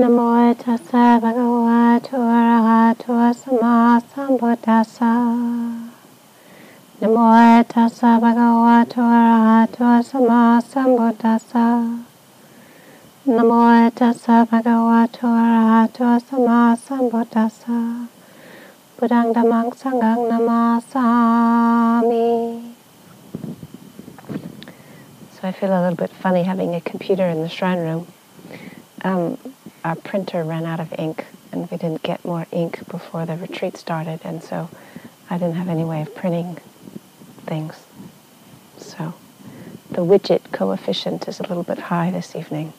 นะโมตัสสะภะคะวะโตอะระหะโตสัมมาสัมพุทธัสสะนะโมตัสสะภะคะวะโตอะระหะโตสัมมาสัมพุทธัสสะนะโมตัสสะภะคะวะโตอะระหะโตสัมมาสัมพุทธัสสะพุทธังธัมมังสังฆังนามาสามิ So I feel a little bit funny having a computer in the shrine room. Um, our printer ran out of ink, and we didn't get more ink before the retreat started, and so I didn't have any way of printing things. So the widget coefficient is a little bit high this evening.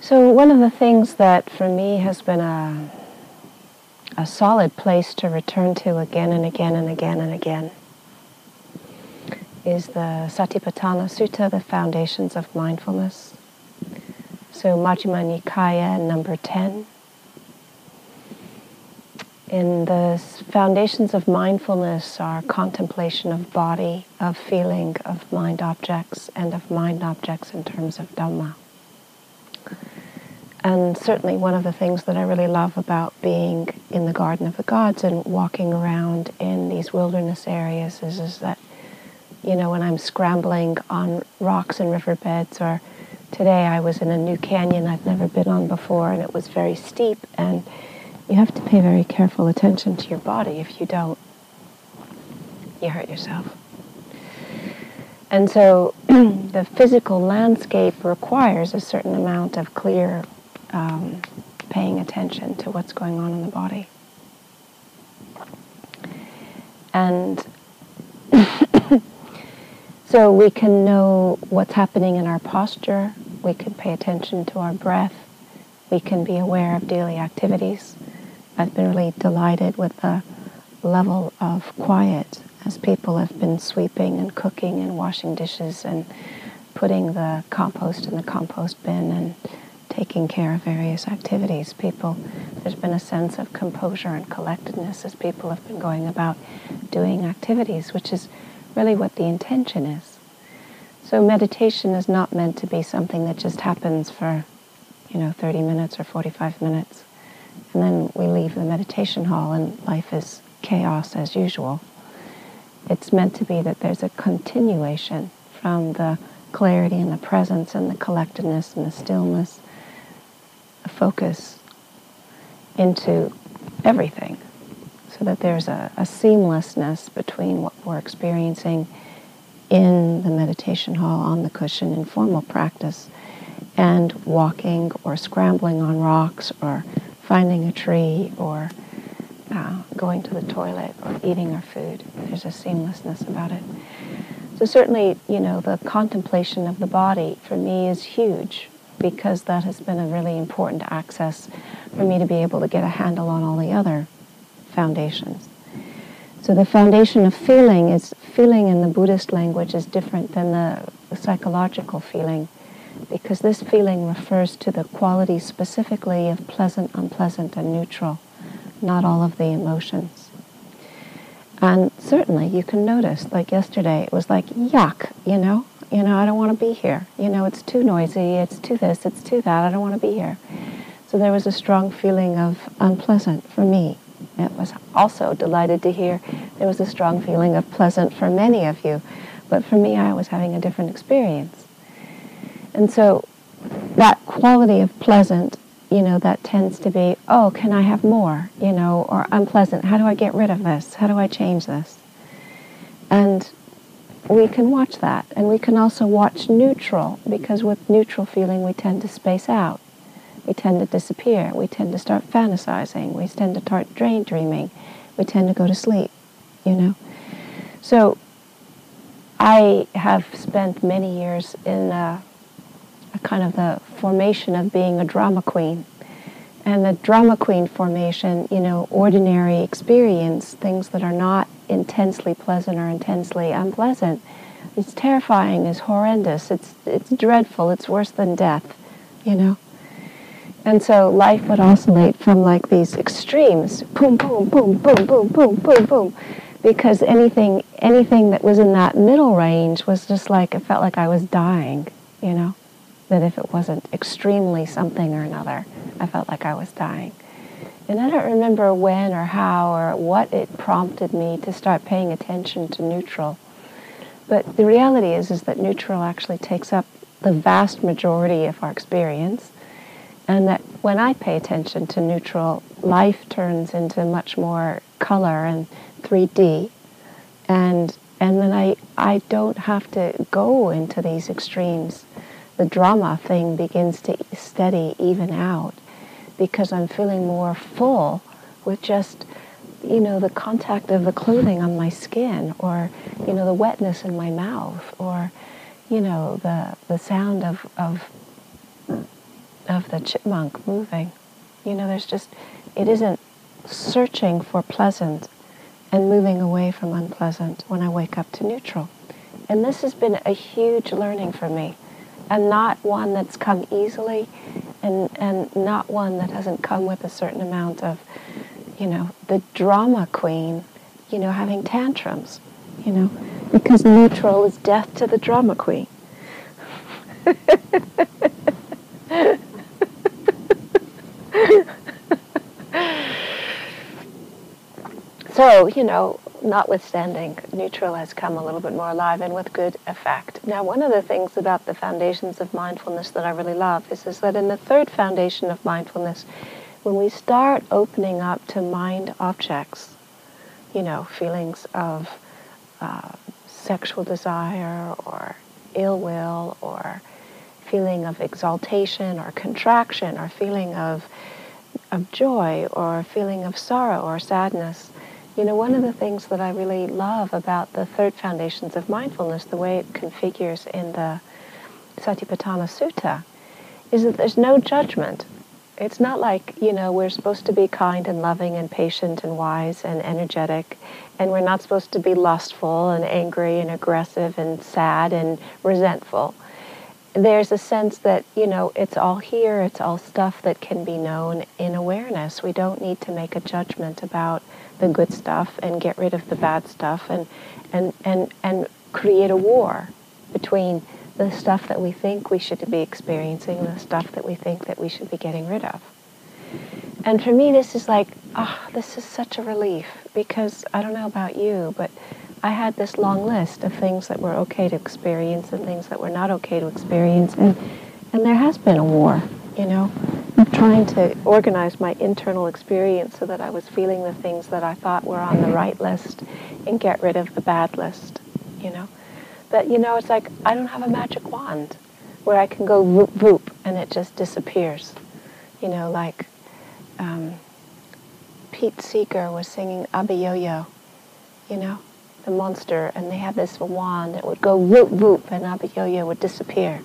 So one of the things that for me has been a, a solid place to return to again and again and again and again is the Satipatthana Sutta, the Foundations of Mindfulness. So Majjhima Nikaya number 10. In the foundations of mindfulness are contemplation of body, of feeling, of mind objects, and of mind objects in terms of Dhamma. And certainly one of the things that I really love about being in the Garden of the Gods and walking around in these wilderness areas is, is that you know, when I'm scrambling on rocks and riverbeds, or today I was in a new canyon I've never been on before, and it was very steep, and you have to pay very careful attention to your body. If you don't, you hurt yourself. And so the physical landscape requires a certain amount of clear um, paying attention to what's going on in the body. And so we can know what's happening in our posture, we can pay attention to our breath, we can be aware of daily activities. I've been really delighted with the level of quiet as people have been sweeping and cooking and washing dishes and putting the compost in the compost bin and taking care of various activities. People, there's been a sense of composure and collectedness as people have been going about doing activities, which is really what the intention is. So meditation is not meant to be something that just happens for, you know, 30 minutes or 45 minutes. And then we leave the meditation hall and life is chaos as usual. It's meant to be that there's a continuation from the clarity and the presence and the collectedness and the stillness, a focus into everything so that there's a, a seamlessness between what we're experiencing in the meditation hall on the cushion in formal practice and walking or scrambling on rocks or finding a tree or uh, going to the toilet or eating our food. There's a seamlessness about it. So certainly, you know, the contemplation of the body for me is huge because that has been a really important access for me to be able to get a handle on all the other foundations. So the foundation of feeling is feeling in the Buddhist language is different than the, psychological feeling because this feeling refers to the quality specifically of pleasant, unpleasant, and neutral, not all of the emotions. And certainly you can notice, like yesterday, it was like, yuck, you know, you know, I don't want to be here. You know, it's too noisy, it's too this, it's too that, I don't want to be here. So there was a strong feeling of unpleasant for me. It was also delighted to hear there was a strong feeling of pleasant for many of you, but for me, I was having a different experience. And so that quality of pleasant, you know, that tends to be, oh, can I have more, you know, or unpleasant, how do I get rid of this? How do I change this? And we can watch that. And we can also watch neutral, because with neutral feeling, we tend to space out we tend to disappear. We tend to start fantasizing. We tend to start daydreaming. We tend to go to sleep, you know. So I have spent many years in a, a kind of the formation of being a drama queen. And the drama queen formation, you know, ordinary experience, things that are not intensely pleasant or intensely unpleasant, it's terrifying, it's horrendous, it's, it's dreadful, it's worse than death, you know. And so life would oscillate from like these extremes, boom, boom, boom, boom, boom, boom, boom, boom, because anything, anything that was in that middle range was just like it felt like I was dying, you know. That if it wasn't extremely something or another, I felt like I was dying. And I don't remember when or how or what it prompted me to start paying attention to neutral. But the reality is, is that neutral actually takes up the vast majority of our experience. And that when I pay attention to neutral, life turns into much more color and 3D. And, and then I, I don't have to go into these extremes. The drama thing begins to steady, even out because I'm feeling more full with just, you know, the contact of the clothing on my skin or, you know, the wetness in my mouth or, you know, the, the sound of, of, of the chipmunk moving. You know, there's just, it isn't searching for pleasant and moving away from unpleasant when I wake up to neutral. And this has been a huge learning for me and not one that's come easily and, and not one that hasn't come with a certain amount of, you know, the drama queen, you know, having tantrums, you know, because neutral is death to the drama queen. so, you know, notwithstanding, neutral has come a little bit more alive and with good effect. Now, one of the things about the foundations of mindfulness that I really love is, is that in the third foundation of mindfulness, when we start opening up to mind objects, you know, feelings of uh, sexual desire or ill will or feeling of exaltation or contraction or feeling of, of joy or feeling of sorrow or sadness, you know, one of the things that I really love about the third foundations of mindfulness, the way it configures in the Satipatthana Sutta, is that there's no judgment. It's not like, you know, we're supposed to be kind and loving and patient and wise and energetic, and we're not supposed to be lustful and angry and aggressive and sad and resentful. There's a sense that, you know, it's all here, it's all stuff that can be known in awareness. We don't need to make a judgment about the good stuff and get rid of the bad stuff and, and, and, and create a war between the stuff that we think we should be experiencing and the stuff that we think that we should be getting rid of. And for me, this is like, ah, oh, this is such a relief because I don't know about you, but I had this long list of things that were okay to experience and things that were not okay to experience, and, and there has been a war, you know I'm trying to organize my internal experience so that I was feeling the things that I thought were on the right list and get rid of the bad list, you know. But, you know, it's like I don't have a magic wand where I can go whoop whoop and it just disappears. You know, like um, Pete Seeger was singing Abiyoyo, you know, the monster, and they had this wand that would go whoop whoop and Abiyoyo would disappear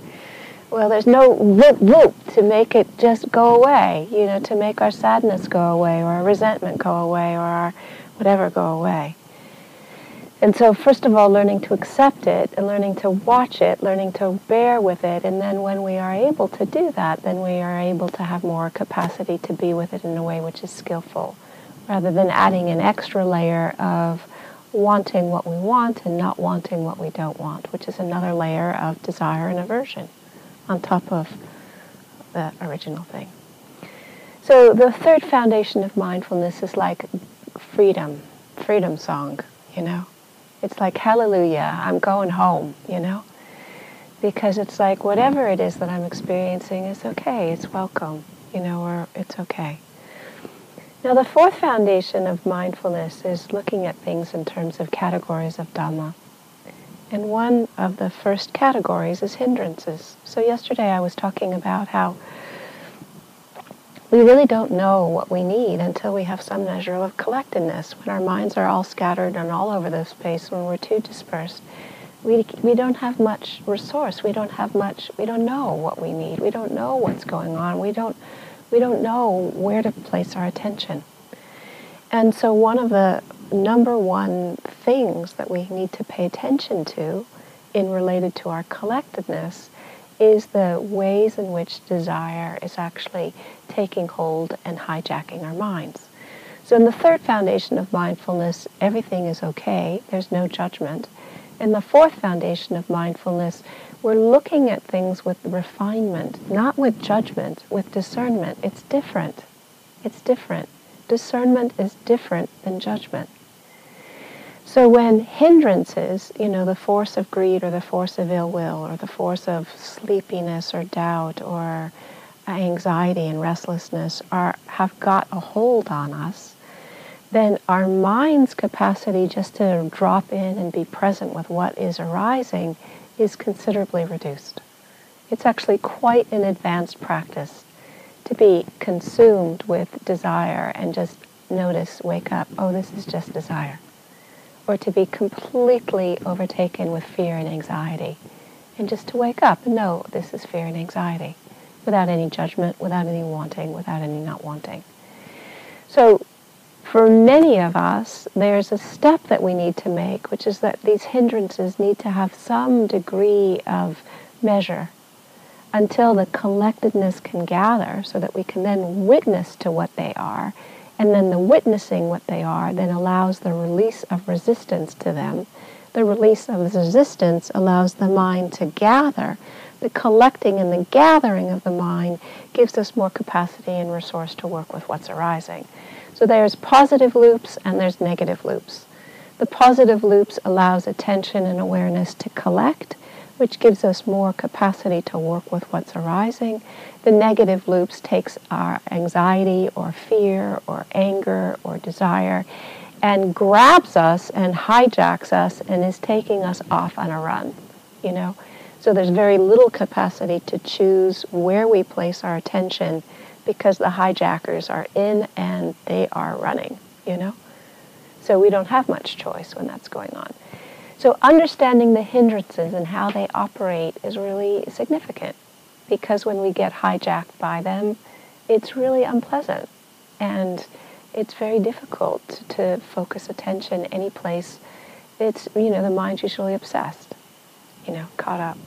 well, there's no whoop whoop to make it just go away, you know, to make our sadness go away or our resentment go away or our whatever go away. And so, first of all, learning to accept it and learning to watch it, learning to bear with it. And then, when we are able to do that, then we are able to have more capacity to be with it in a way which is skillful, rather than adding an extra layer of wanting what we want and not wanting what we don't want, which is another layer of desire and aversion on top of the original thing. So the third foundation of mindfulness is like freedom, freedom song, you know. It's like hallelujah, I'm going home, you know. Because it's like whatever it is that I'm experiencing is okay, it's welcome, you know, or it's okay. Now the fourth foundation of mindfulness is looking at things in terms of categories of Dhamma. And one of the first categories is hindrances. So yesterday I was talking about how we really don't know what we need until we have some measure of collectedness. When our minds are all scattered and all over the space, when we're too dispersed, we, we don't have much resource. We don't have much, we don't know what we need. We don't know what's going on. We don't, we don't know where to place our attention. And so one of the number one things that we need to pay attention to in related to our collectedness is the ways in which desire is actually taking hold and hijacking our minds. So in the third foundation of mindfulness, everything is okay. There's no judgment. In the fourth foundation of mindfulness, we're looking at things with refinement, not with judgment, with discernment. It's different. It's different. Discernment is different than judgment. So when hindrances, you know, the force of greed or the force of ill will or the force of sleepiness or doubt or anxiety and restlessness are have got a hold on us, then our mind's capacity just to drop in and be present with what is arising is considerably reduced. It's actually quite an advanced practice to be consumed with desire and just notice, wake up, oh, this is just desire. Or to be completely overtaken with fear and anxiety and just to wake up and know this is fear and anxiety without any judgment, without any wanting, without any not wanting. So for many of us, there's a step that we need to make, which is that these hindrances need to have some degree of measure until the collectedness can gather so that we can then witness to what they are. And then the witnessing what they are then allows the release of resistance to them. The release of resistance allows the mind to gather. The collecting and the gathering of the mind gives us more capacity and resource to work with what's arising. So there's positive loops and there's negative loops. The positive loops allows attention and awareness to collect, which gives us more capacity to work with what's arising. The negative loops takes our anxiety or fear or anger or desire and grabs us and hijacks us and is taking us off on a run, you know. So there's very little capacity to choose where we place our attention because the hijackers are in and they are running, you know? So we don't have much choice when that's going on. So understanding the hindrances and how they operate is really significant because when we get hijacked by them, it's really unpleasant and it's very difficult to focus attention any place. It's, you know, the mind's usually obsessed, you know, caught up.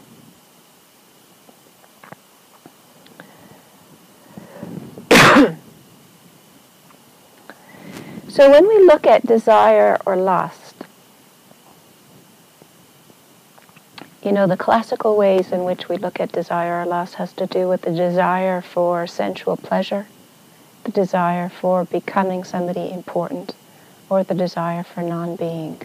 so when we look at desire or lust, you know, the classical ways in which we look at desire or lust has to do with the desire for sensual pleasure, the desire for becoming somebody important, or the desire for non-being.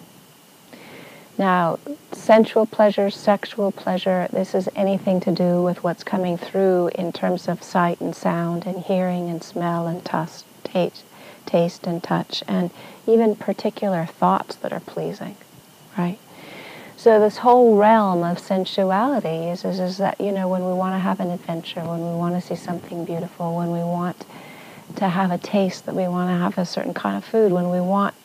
Now, sensual pleasure, sexual pleasure, this is anything to do with what's coming through in terms of sight and sound and hearing and smell and taste, taste and touch and even particular thoughts that are pleasing, right? So this whole realm of sensuality is, is, is that, you know, when we want to have an adventure, when we want to see something beautiful, when we want to have a taste, that we want to have a certain kind of food, when we want,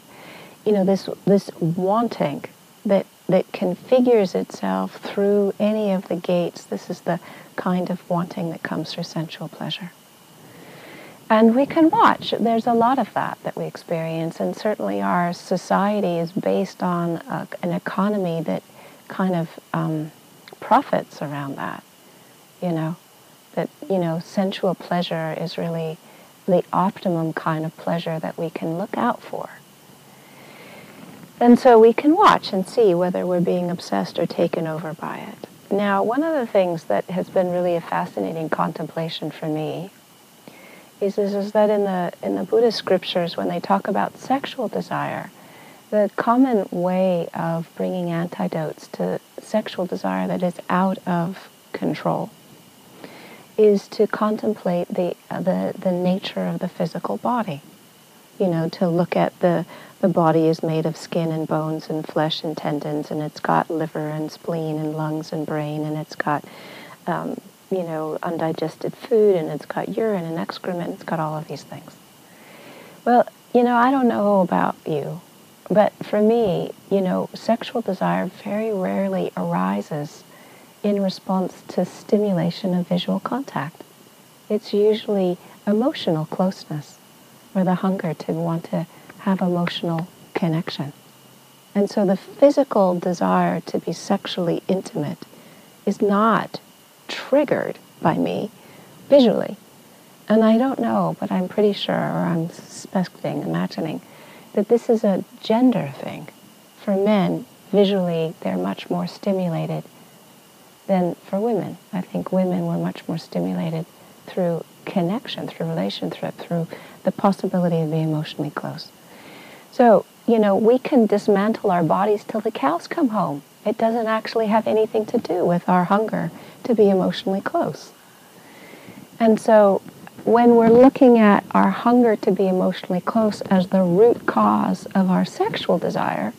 you know, this, this wanting, that, that configures itself through any of the gates. This is the kind of wanting that comes through sensual pleasure. And we can watch. There's a lot of that that we experience, and certainly our society is based on a, an economy that kind of um, profits around that. You know, that you know, sensual pleasure is really the optimum kind of pleasure that we can look out for. And so we can watch and see whether we're being obsessed or taken over by it. Now, one of the things that has been really a fascinating contemplation for me is, says is that in the, in the Buddhist scriptures, when they talk about sexual desire, the common way of bringing antidotes to sexual desire that is out of control is to contemplate the, the, the nature of the physical body. You know, to look at the the body is made of skin and bones and flesh and tendons, and it's got liver and spleen and lungs and brain, and it's got, um, you know, undigested food, and it's got urine and excrement, it's got all of these things. Well, you know, I don't know about you, but for me, you know, sexual desire very rarely arises in response to stimulation of visual contact. It's usually emotional closeness or the hunger to want to have emotional connection. And so the physical desire to be sexually intimate is not triggered by me visually And I don't know, but I'm pretty sure, or I'm suspecting, imagining, that this is a gender thing. For men, visually, they're much more stimulated than for women. I think women were much more stimulated through connection, through relationship, through the possibility of being emotionally close. So, you know, we can dismantle our bodies till the cows come home. It doesn't actually have anything to do with our hunger to be emotionally close. And so when we're looking at our hunger to be emotionally close as the root cause of our sexual desire,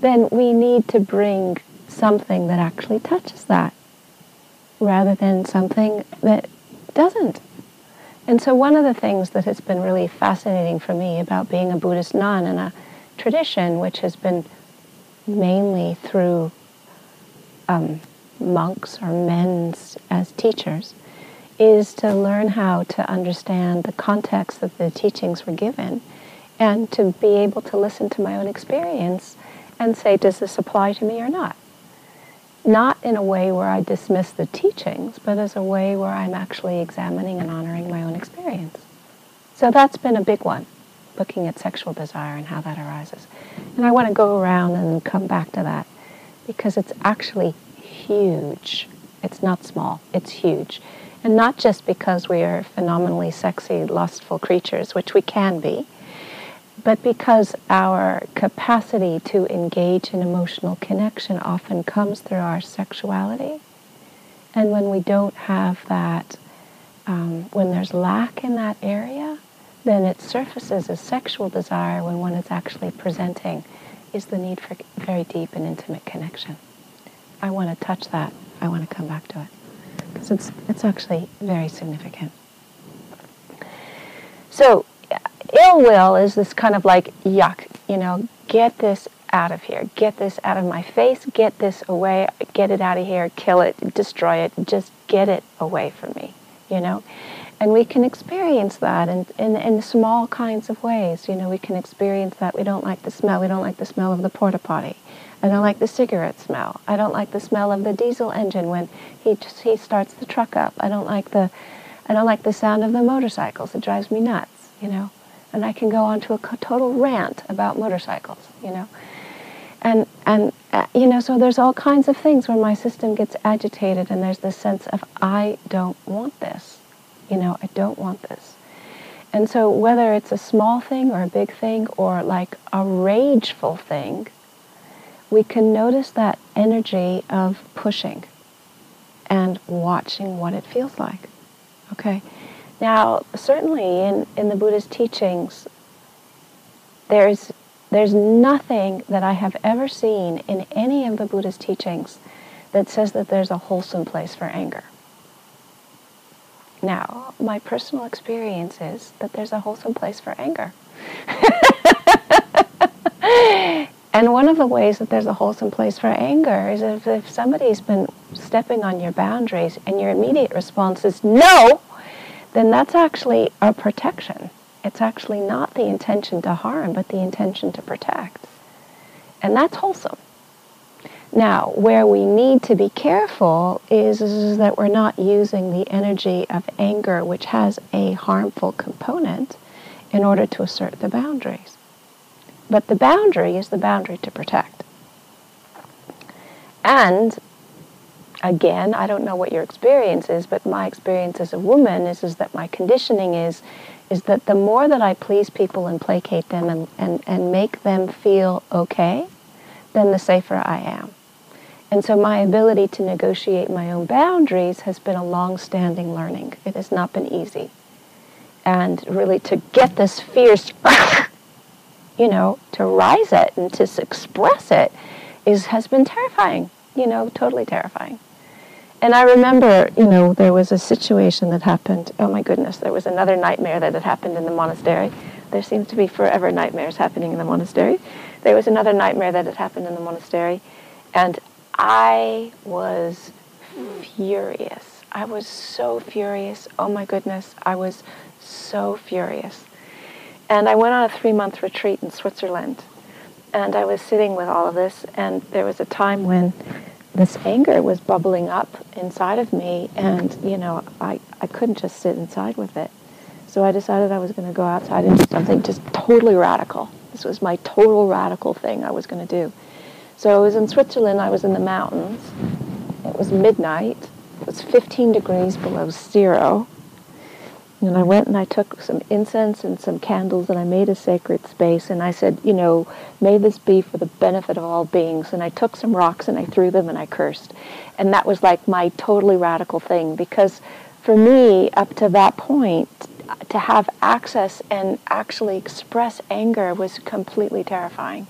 then we need to bring something that actually touches that rather than something that doesn't. And so one of the things that has been really fascinating for me about being a Buddhist nun in a tradition which has been mainly through um, monks or men as teachers is to learn how to understand the context that the teachings were given and to be able to listen to my own experience and say, does this apply to me or not? Not in a way where I dismiss the teachings, but as a way where I'm actually examining and honoring my own experience. So that's been a big one, looking at sexual desire and how that arises. And I want to go around and come back to that because it's actually huge. It's not small, it's huge. And not just because we are phenomenally sexy, lustful creatures, which we can be, but because our capacity to engage in emotional connection often comes through our sexuality. And when we don't have that, um, when there's lack in that area, then it surfaces as sexual desire when one is actually presenting is the need for very deep and intimate connection. I want to touch that. I want to come back to it because it's, it's actually very significant. So, ill will is this kind of like, yuck, you know, get this out of here. Get this out of my face. Get this away. Get it out of here. Kill it. Destroy it. Just get it away from me, you know? And we can experience that in, in, in small kinds of ways. You know, we can experience that. We don't like the smell. We don't like the smell of the porta potty. I don't like the cigarette smell. I don't like the smell of the diesel engine when he just, he starts the truck up. I don't like the I don't like the sound of the motorcycles. It drives me nuts, you know. And I can go on to a total rant about motorcycles, you know. And and uh, you know, so there's all kinds of things where my system gets agitated and there's this sense of I don't want this. You know, I don't want this. And so whether it's a small thing or a big thing or like a rageful thing, we can notice that energy of pushing and watching what it feels like. Okay? Now, certainly in, in the Buddha's teachings, there's, there's nothing that I have ever seen in any of the Buddha's teachings that says that there's a wholesome place for anger. Now, my personal experience is that there's a wholesome place for anger. And one of the ways that there's a wholesome place for anger is if, if somebody's been stepping on your boundaries and your immediate response is no, then that's actually a protection. It's actually not the intention to harm, but the intention to protect. And that's wholesome. Now, where we need to be careful is, is, that we're not using the energy of anger, which has a harmful component, in order to assert the boundaries. But the boundary is the boundary to protect. And again, I don't know what your experience is, but my experience as a woman is, is that my conditioning is is that the more that I please people and placate them and, and, and make them feel okay, then the safer I am. And so my ability to negotiate my own boundaries has been a long-standing learning. It has not been easy. And really to get this fierce you know, to rise it and to express it is has been terrifying, you know, totally terrifying. And I remember, you know, there was a situation that happened. Oh my goodness, there was another nightmare that had happened in the monastery. There seems to be forever nightmares happening in the monastery. There was another nightmare that had happened in the monastery, and I was furious. I was so furious. Oh my goodness, I was so furious. And I went on a three month retreat in Switzerland. And I was sitting with all of this, and there was a time when this anger was bubbling up inside of me, and, you know, I, I couldn't just sit inside with it. So I decided I was going to go outside and do something just totally radical. This was my total radical thing I was going to do. So I was in Switzerland, I was in the mountains. It was midnight. It was 15 degrees below zero. And I went and I took some incense and some candles and I made a sacred space and I said, you know, may this be for the benefit of all beings. And I took some rocks and I threw them and I cursed. And that was like my totally radical thing because for me, up to that point, to have access and actually express anger was completely terrifying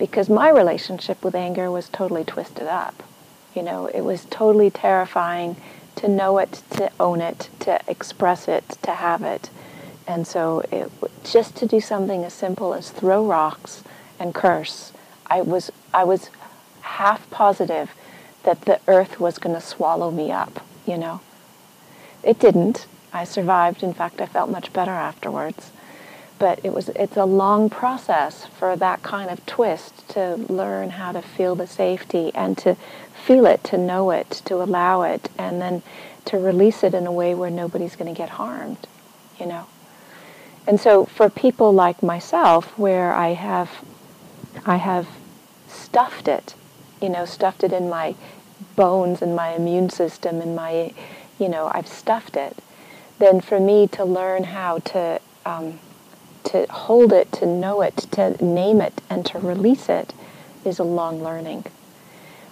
because my relationship with anger was totally twisted up. You know, it was totally terrifying to know it, to own it, to express it, to have it. And so it, just to do something as simple as throw rocks and curse, I was, I was half positive that the earth was going to swallow me up, you know. It didn't. I survived. In fact, I felt much better afterwards. But it was, it's a long process for that kind of twist to learn how to feel the safety and to feel it, to know it, to allow it, and then to release it in a way where nobody's going to get harmed, you know. And so for people like myself, where I have, I have stuffed it, you know, stuffed it in my bones and my immune system and my, you know, I've stuffed it. Then for me to learn how to, um, to hold it, to know it, to name it, and to release it is a long learning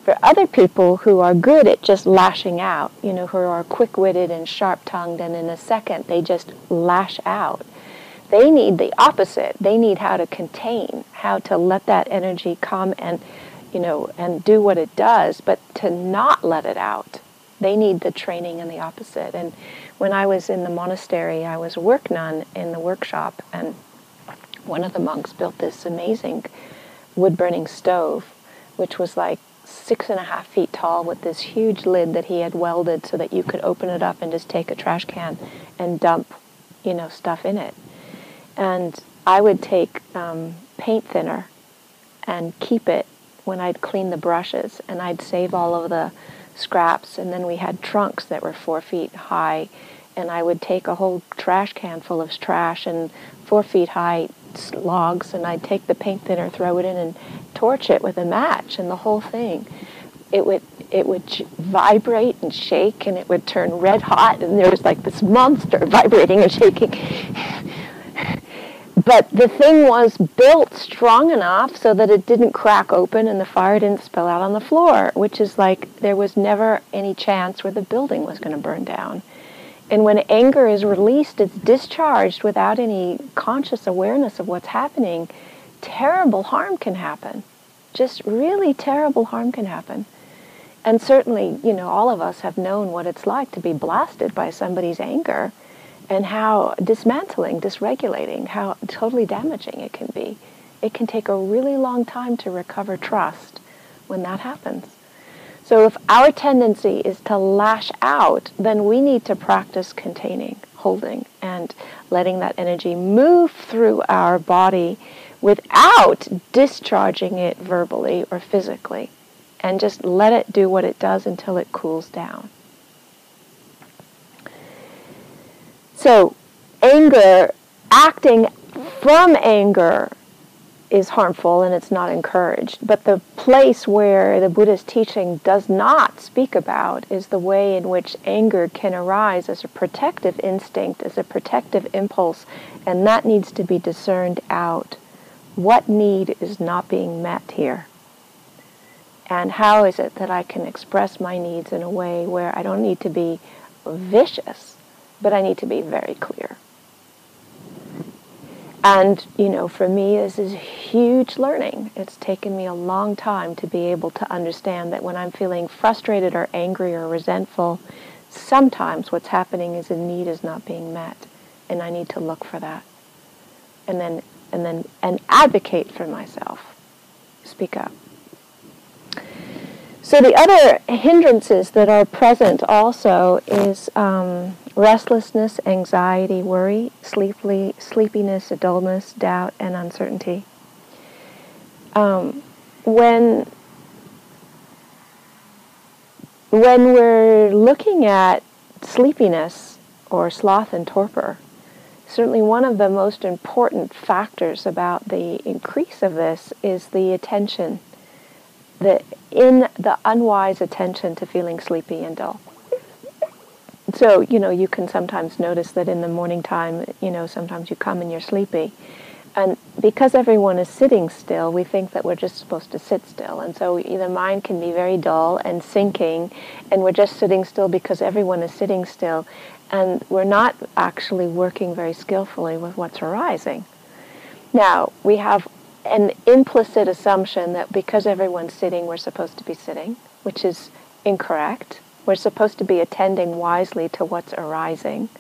for other people who are good at just lashing out, you know, who are quick-witted and sharp-tongued and in a second they just lash out, they need the opposite. They need how to contain, how to let that energy come and, you know, and do what it does, but to not let it out. They need the training and the opposite. And when I was in the monastery, I was a work nun in the workshop, and one of the monks built this amazing wood-burning stove, which was like six and a half feet tall with this huge lid that he had welded so that you could open it up and just take a trash can and dump, you know, stuff in it. And I would take um, paint thinner and keep it when I'd clean the brushes, and I'd save all of the scraps. And then we had trunks that were four feet high, and I would take a whole trash can full of trash and four feet high logs, and I'd take the paint thinner, throw it in, and torch it with a match and the whole thing, it would it would vibrate and shake and it would turn red hot and there was like this monster vibrating and shaking. But the thing was built strong enough so that it didn't crack open and the fire didn't spill out on the floor, which is like there was never any chance where the building was going to burn down. And when anger is released, it's discharged without any conscious awareness of what's happening terrible harm can happen. Just really terrible harm can happen. And certainly, you know, all of us have known what it's like to be blasted by somebody's anger and how dismantling, dysregulating, how totally damaging it can be. It can take a really long time to recover trust when that happens. So if our tendency is to lash out, then we need to practice containing, holding, and letting that energy move through our body without discharging it verbally or physically. And just let it do what it does until it cools down. So, anger, acting from anger is harmful and it's not encouraged. But the place where the Buddha's teaching does not speak about is the way in which anger can arise as a protective instinct, as a protective impulse, and that needs to be discerned out what need is not being met here? And how is it that I can express my needs in a way where I don't need to be vicious, but I need to be very clear? And, you know, for me, this is huge learning. It's taken me a long time to be able to understand that when I'm feeling frustrated or angry or resentful, sometimes what's happening is a need is not being met, and I need to look for that. And then and then and advocate for myself. Speak up. So the other hindrances that are present also is um, restlessness, anxiety, worry, sleepy, sleepiness, dullness, doubt, and uncertainty. Um, when when we're looking at sleepiness or sloth and torpor, certainly one of the most important factors about the increase of this is the attention, the in the unwise attention to feeling sleepy and dull. So, you know, you can sometimes notice that in the morning time, you know, sometimes you come and you're sleepy. And because everyone is sitting still, we think that we're just supposed to sit still. And so the mind can be very dull and sinking, and we're just sitting still because everyone is sitting still and we're not actually working very skillfully with what's arising. Now, we have an implicit assumption that because everyone's sitting, we're supposed to be sitting, which is incorrect. We're supposed to be attending wisely to what's arising.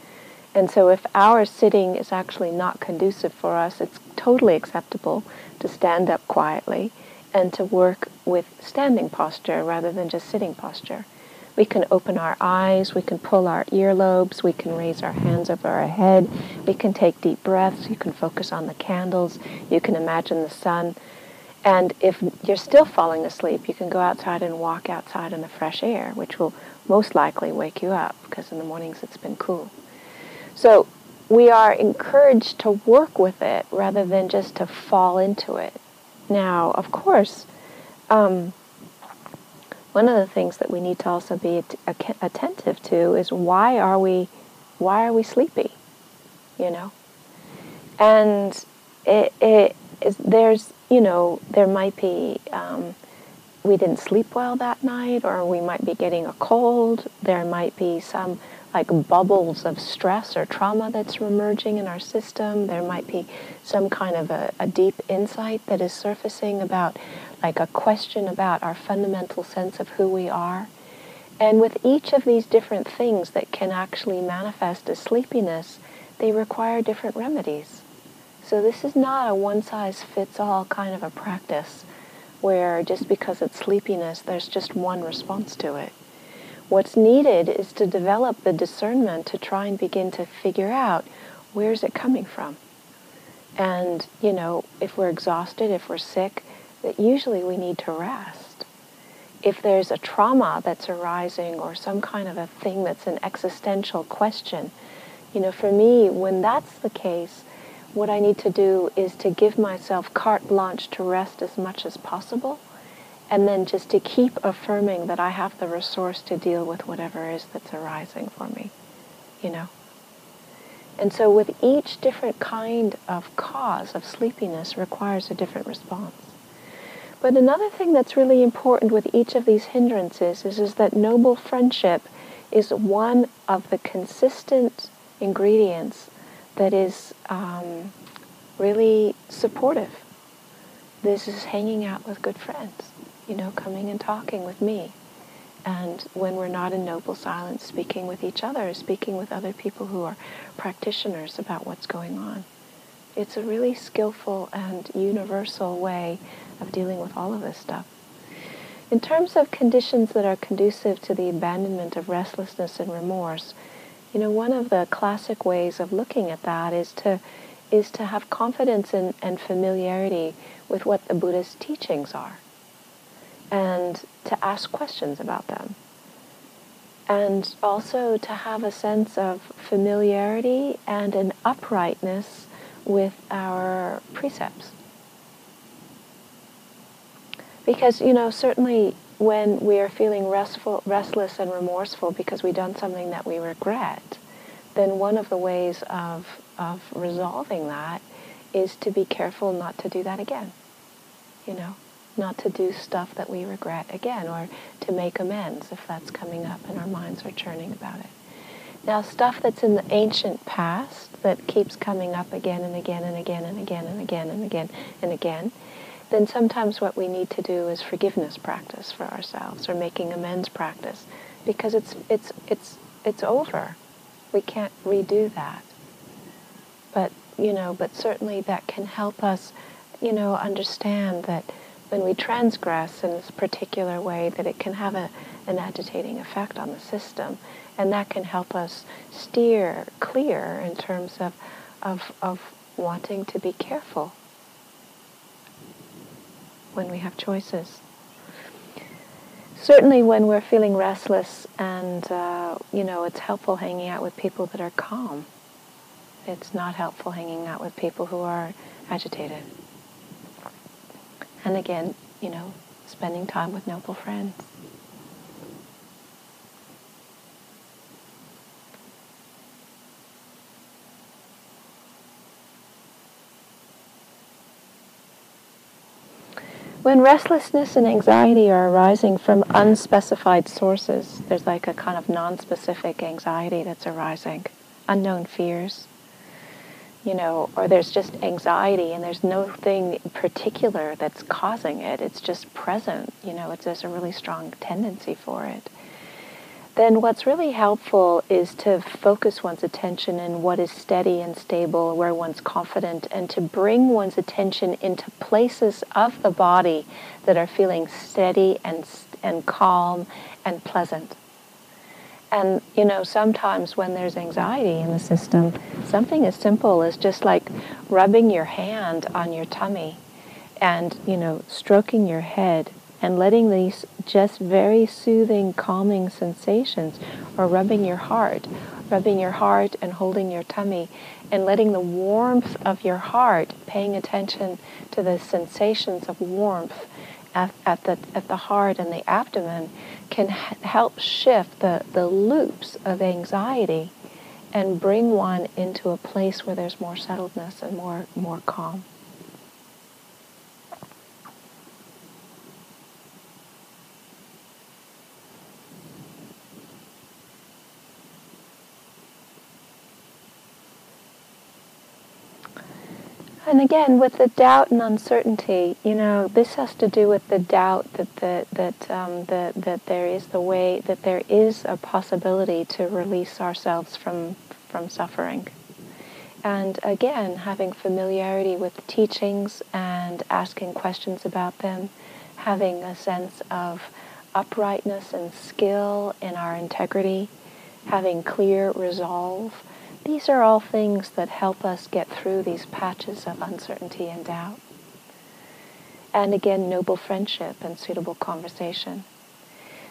And so if our sitting is actually not conducive for us, it's totally acceptable to stand up quietly and to work with standing posture rather than just sitting posture. We can open our eyes, we can pull our earlobes, we can raise our hands over our head, we can take deep breaths, you can focus on the candles, you can imagine the sun. And if you're still falling asleep, you can go outside and walk outside in the fresh air, which will most likely wake you up because in the mornings it's been cool. So we are encouraged to work with it rather than just to fall into it. Now, of course, um, one of the things that we need to also be att- attentive to is why are we why are we sleepy you know and it, it is there's you know there might be um, we didn't sleep well that night or we might be getting a cold there might be some like bubbles of stress or trauma that's emerging in our system. There might be some kind of a, a, deep insight that is surfacing about, like a question about our fundamental sense of who we are. And with each of these different things that can actually manifest as sleepiness, they require different remedies. So this is not a one size fits all kind of a practice where just because it's sleepiness, there's just one response to it. What's needed is to develop the discernment to try and begin to figure out where's it coming from. And, you know, if we're exhausted, if we're sick, that usually we need to rest. If there's a trauma that's arising or some kind of a thing that's an existential question, you know, for me, when that's the case, what I need to do is to give myself carte blanche to rest as much as possible and then just to keep affirming that I have the resource to deal with whatever is that's arising for me, you know. And so with each different kind of cause of sleepiness requires a different response. But another thing that's really important with each of these hindrances is, is that noble friendship is one of the consistent ingredients that is um, really supportive. This is hanging out with good friends you know, coming and talking with me. And when we're not in noble silence, speaking with each other, speaking with other people who are practitioners about what's going on. It's a really skillful and universal way of dealing with all of this stuff. In terms of conditions that are conducive to the abandonment of restlessness and remorse, you know, one of the classic ways of looking at that is to is to have confidence in, and familiarity with what the Buddha's teachings are and to ask questions about them. And also to have a sense of familiarity and an uprightness with our precepts. Because, you know, certainly when we are feeling restful, restless and remorseful because we've done something that we regret, then one of the ways of, of resolving that is to be careful not to do that again, you know not to do stuff that we regret again or to make amends if that's coming up and our minds are churning about it. Now, stuff that's in the ancient past that keeps coming up again and again and again and again and again and again and again, then sometimes what we need to do is forgiveness practice for ourselves or making amends practice because it's, it's, it's, it's over. We can't redo that. But, you know, but certainly that can help us, you know, understand that when we transgress in this particular way that it can have a, an agitating effect on the system. And that can help us steer clear in terms of, of, of wanting to be careful when we have choices. Certainly when we're feeling restless and, uh, you know, it's helpful hanging out with people that are calm It's not helpful hanging out with people who are agitated. And again, you know, spending time with noble friends. When restlessness and anxiety are arising from unspecified sources, there's like a kind of non-specific anxiety that's arising, unknown fears, you know, or there's just anxiety and there's no thing particular that's causing it. It's just present, you know, it's, there's a really strong tendency for it then what's really helpful is to focus one's attention in what is steady and stable, where one's confident, and to bring one's attention into places of the body that are feeling steady and, and calm and pleasant. And, you know, sometimes when there's anxiety in the system, something as simple as just like rubbing your hand on your tummy and, you know, stroking your head and letting these just very soothing, calming sensations, or rubbing your heart, rubbing your heart and holding your tummy, and letting the warmth of your heart, paying attention to the sensations of warmth at, at the, at the heart and the abdomen, can help shift the, the loops of anxiety and bring one into a place where there's more settledness and more, more calm. And again, with the doubt and uncertainty, you know, this has to do with the doubt that the, that um, the, that there is the way that there is a possibility to release ourselves from from suffering. And again, having familiarity with teachings and asking questions about them, having a sense of uprightness and skill in our integrity, having clear resolve these are all things that help us get through these patches of uncertainty and doubt. And again, noble friendship and suitable conversation.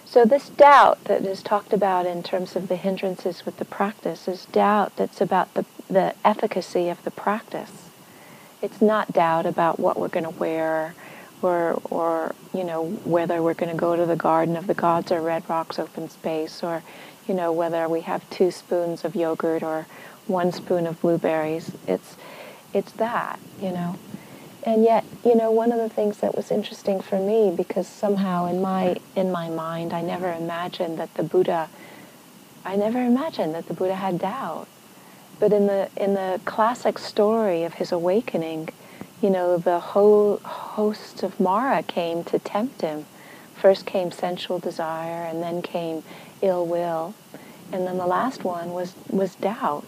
So this doubt that is talked about in terms of the hindrances with the practice is doubt that's about the, the efficacy of the practice. It's not doubt about what we're going to wear or, or, you know, whether we're going to go to the Garden of the Gods or Red Rocks Open Space or, you know, whether we have two spoons of yogurt or one spoon of blueberries. It's it's that, you know. And yet, you know, one of the things that was interesting for me because somehow in my in my mind I never imagined that the Buddha I never imagined that the Buddha had doubt. But in the in the classic story of his awakening, you know, the whole host of Mara came to tempt him. First came sensual desire and then came ill will. And then the last one was was doubt.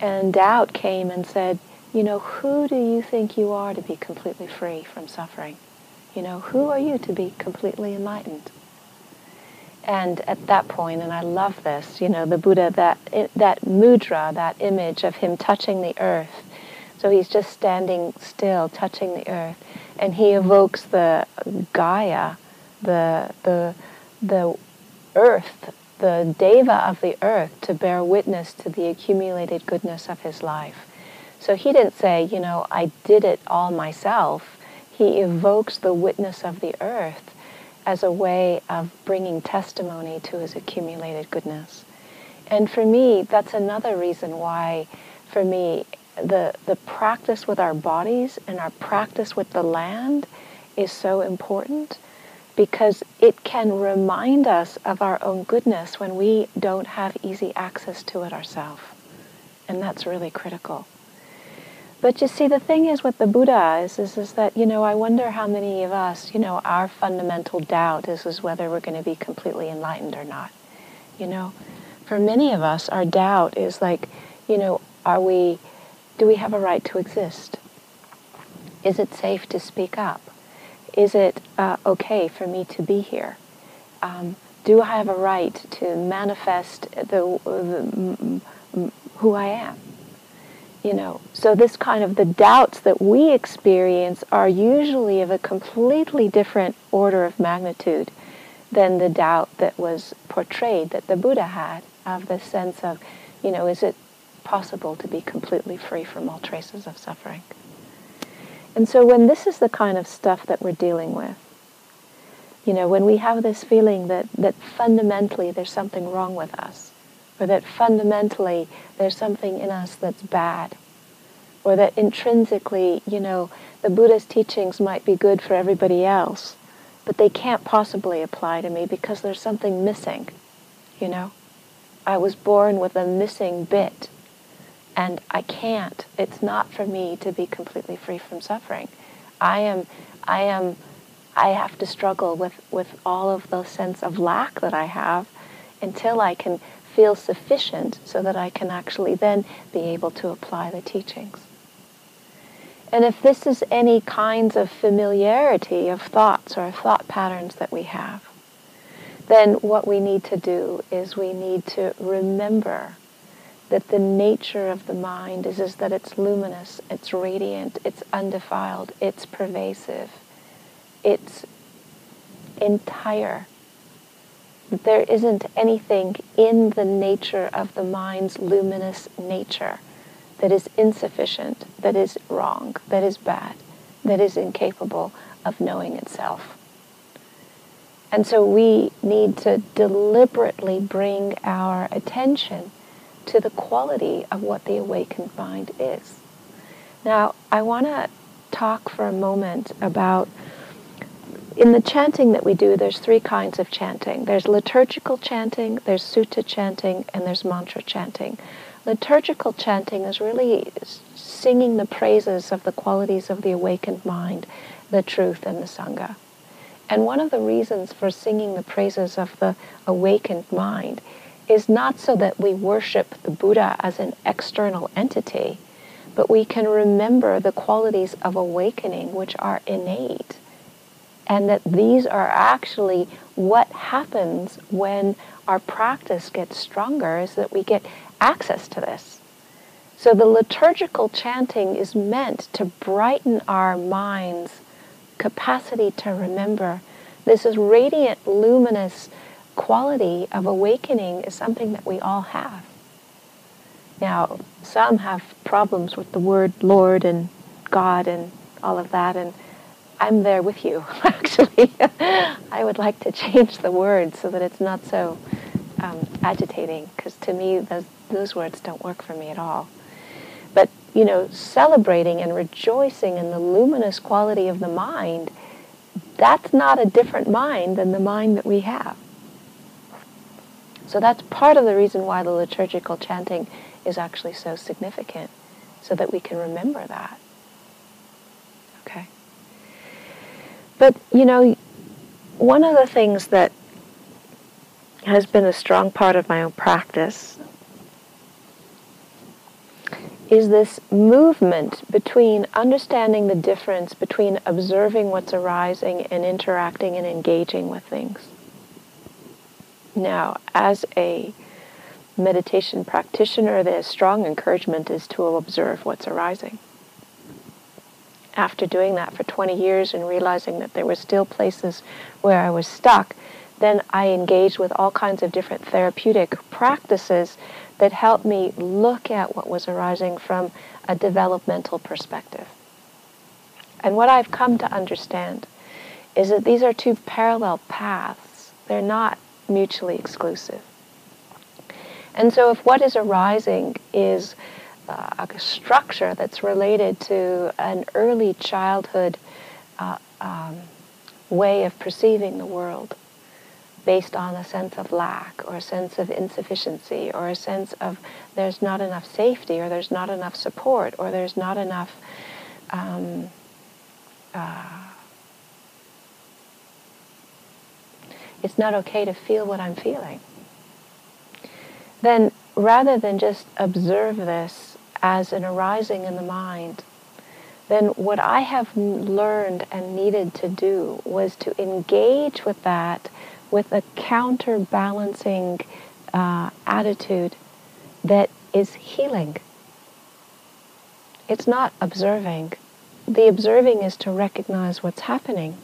And doubt came and said, you know, who do you think you are to be completely free from suffering? You know, who are you to be completely enlightened? And at that point, and I love this, you know, the Buddha, that, that mudra, that image of him touching the earth. So he's just standing still, touching the earth. And he evokes the Gaia, the, the, the earth the deva of the earth to bear witness to the accumulated goodness of his life. So he didn't say, you know, I did it all myself. He evokes the witness of the earth as a way of bringing testimony to his accumulated goodness. And for me, that's another reason why, for me, the, the practice with our bodies and our practice with the land is so important because it can remind us of our own goodness when we don't have easy access to it ourselves. And that's really critical. But you see, the thing is with the Buddha is, is, is that, you know, I wonder how many of us, you know, our fundamental doubt is, is whether we're going to be completely enlightened or not. You know, for many of us, our doubt is like, you know, are we, do we have a right to exist? Is it safe to speak up? Is it uh, okay for me to be here? Um, do I have a right to manifest the, the, who I am? You know, so this kind of the doubts that we experience are usually of a completely different order of magnitude than the doubt that was portrayed that the Buddha had of the sense of, you know, is it possible to be completely free from all traces of suffering. And so when this is the kind of stuff that we're dealing with, you know, when we have this feeling that, that fundamentally there's something wrong with us, or that fundamentally there's something in us that's bad, or that intrinsically, you know, the Buddha's teachings might be good for everybody else, but they can't possibly apply to me because there's something missing, you know? I was born with a missing bit and I can't. It's not for me to be completely free from suffering. I am, I am, I have to struggle with, with all of the sense of lack that I have until I can feel sufficient so that I can actually then be able to apply the teachings. And if this is any kinds of familiarity of thoughts or thought patterns that we have, then what we need to do is we need to remember that the nature of the mind is, is that it's luminous, it's radiant, it's undefiled, it's pervasive, it's entire. There isn't anything in the nature of the mind's luminous nature that is insufficient, that is wrong, that is bad, that is incapable of knowing itself. And so we need to deliberately bring our attention to the quality of what the awakened mind is. Now, I want to talk for a moment about in the chanting that we do, there's three kinds of chanting. There's liturgical chanting, there's sutta chanting, and there's mantra chanting. Liturgical chanting is really singing the praises of the qualities of the awakened mind, the truth, and the Sangha. And one of the reasons for singing the praises of the awakened mind is not so that we worship the Buddha as an external entity, but we can remember the qualities of awakening which are innate. And that these are actually what happens when our practice gets stronger, is that we get access to this. So the liturgical chanting is meant to brighten our mind's capacity to remember. This is radiant, luminous quality of awakening is something that we all have. Now, some have problems with the word Lord and God and all of that, and I'm there with you, actually. I would like to change the word so that it's not so um, agitating, because to me, those, those words don't work for me at all. But, you know, celebrating and rejoicing in the luminous quality of the mind, that's not a different mind than the mind that we have. So that's part of the reason why the liturgical chanting is actually so significant, so that we can remember that. Okay? But, you know, one of the things that has been a strong part of my own practice is this movement between understanding the difference between observing what's arising and interacting and engaging with things. Now, as a meditation practitioner, the strong encouragement is to observe what's arising. After doing that for 20 years and realizing that there were still places where I was stuck, then I engaged with all kinds of different therapeutic practices that helped me look at what was arising from a developmental perspective. And what I've come to understand is that these are two parallel paths. They're not mutually exclusive. And so, if what is arising is uh, a structure that's related to an early childhood uh, um, way of perceiving the world, based on a sense of lack or a sense of insufficiency or a sense of there's not enough safety or there's not enough support or there's not enough um, uh, it's not okay to feel what I'm feeling. Then rather than just observe this as an arising in the mind, then what I have learned and needed to do was to engage with that with a counterbalancing uh, attitude that is healing. It's not observing. The observing is to recognize what's happening.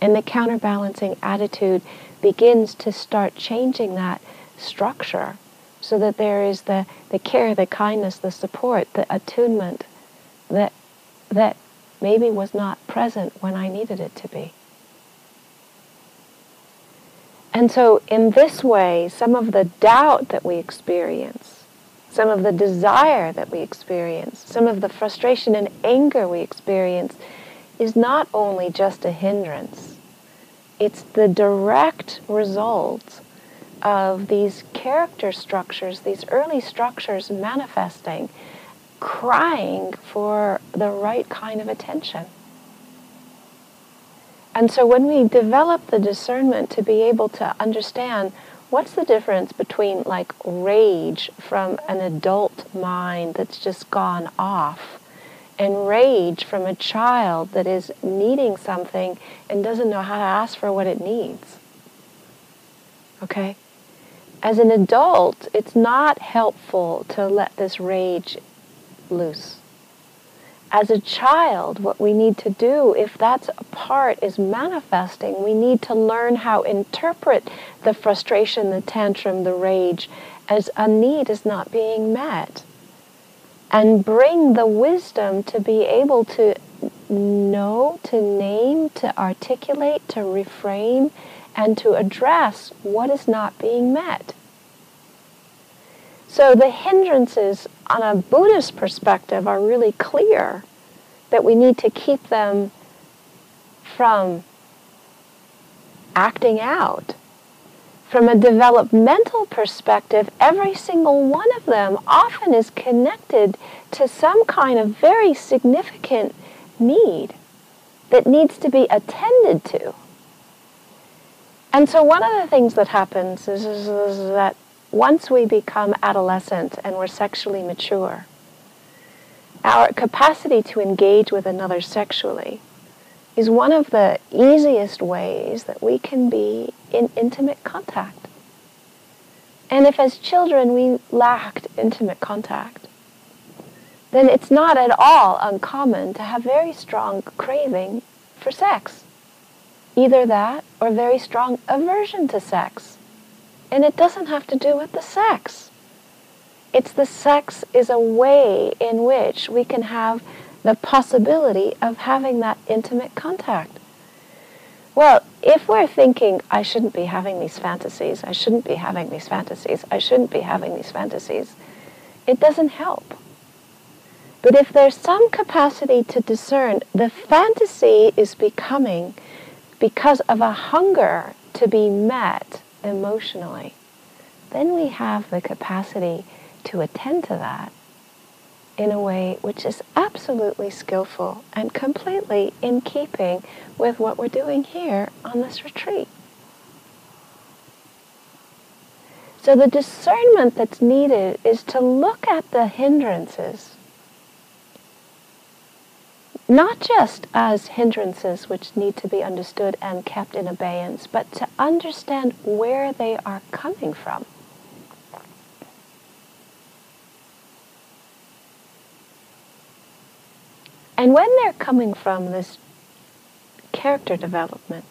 And the counterbalancing attitude begins to start changing that structure so that there is the, the care, the kindness, the support, the attunement that, that maybe was not present when I needed it to be. And so, in this way, some of the doubt that we experience, some of the desire that we experience, some of the frustration and anger we experience is not only just a hindrance, it's the direct result of these character structures, these early structures manifesting, crying for the right kind of attention. And so when we develop the discernment to be able to understand what's the difference between like rage from an adult mind that's just gone off and rage from a child that is needing something and doesn't know how to ask for what it needs. Okay? As an adult, it's not helpful to let this rage loose. As a child, what we need to do, if that part is manifesting, we need to learn how to interpret the frustration, the tantrum, the rage as a need is not being met and bring the wisdom to be able to know, to name, to articulate, to reframe, and to address what is not being met. So the hindrances on a Buddhist perspective are really clear that we need to keep them from acting out from a developmental perspective, every single one of them often is connected to some kind of very significant need that needs to be attended to. And so, one of the things that happens is, is, is that once we become adolescent and we're sexually mature, our capacity to engage with another sexually is one of the easiest ways that we can be in intimate contact. And if as children we lacked intimate contact, then it's not at all uncommon to have very strong craving for sex. Either that or very strong aversion to sex. And it doesn't have to do with the sex. It's the sex is a way in which we can have the possibility of having that intimate contact. Well, if we're thinking, I shouldn't be having these fantasies, I shouldn't be having these fantasies, I shouldn't be having these fantasies, it doesn't help. But if there's some capacity to discern, the fantasy is becoming because of a hunger to be met emotionally, then we have the capacity to attend to that in a way which is absolutely skillful and completely in keeping with what we're doing here on this retreat. So the discernment that's needed is to look at the hindrances, not just as hindrances which need to be understood and kept in abeyance, but to understand where they are coming from. And when they're coming from this character development,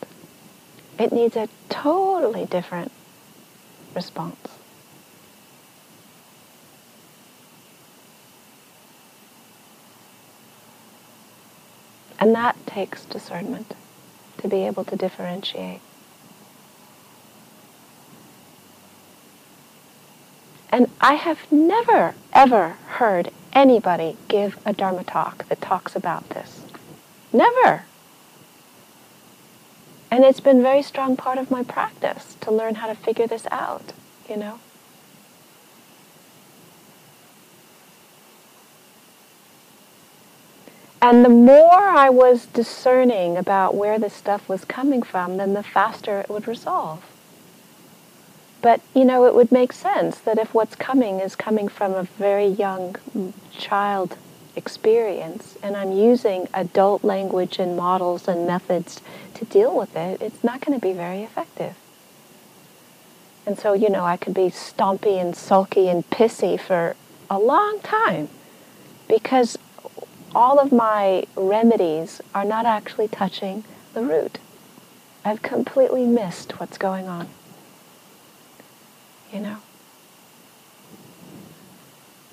it needs a totally different response. And that takes discernment to be able to differentiate. And I have never, ever heard anybody give a Dharma talk that talks about this. Never. And it's been very strong part of my practice to learn how to figure this out, you know. And the more I was discerning about where this stuff was coming from, then the faster it would resolve. But, you know, it would make sense that if what's coming is coming from a very young child experience and I'm using adult language and models and methods to deal with it, it's not going to be very effective. And so, you know, I could be stompy and sulky and pissy for a long time because all of my remedies are not actually touching the root. I've completely missed what's going on you know.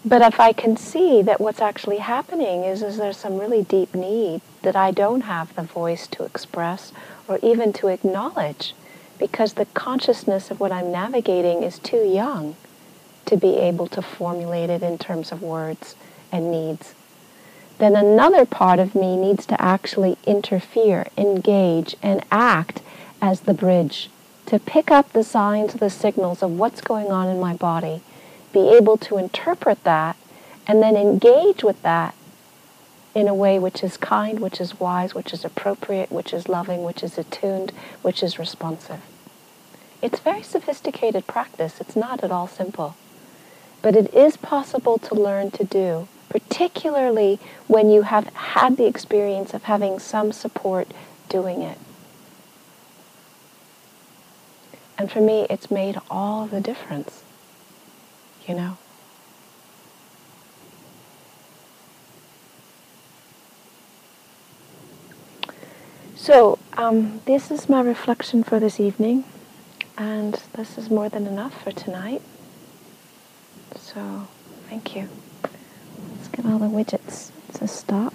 But if I can see that what's actually happening is, is there's some really deep need that I don't have the voice to express or even to acknowledge because the consciousness of what I'm navigating is too young to be able to formulate it in terms of words and needs. Then another part of me needs to actually interfere, engage, and act as the bridge to pick up the signs, the signals of what's going on in my body be able to interpret that and then engage with that in a way which is kind, which is wise, which is appropriate, which is loving, which is attuned, which is responsive. It's very sophisticated practice. It's not at all simple. But it is possible to learn to do, particularly when you have had the experience of having some support doing it. And for me, it's made all the difference you know? So, um, this is my reflection for this evening, and this is more than enough for tonight. So, thank you. Let's get all the widgets to stop.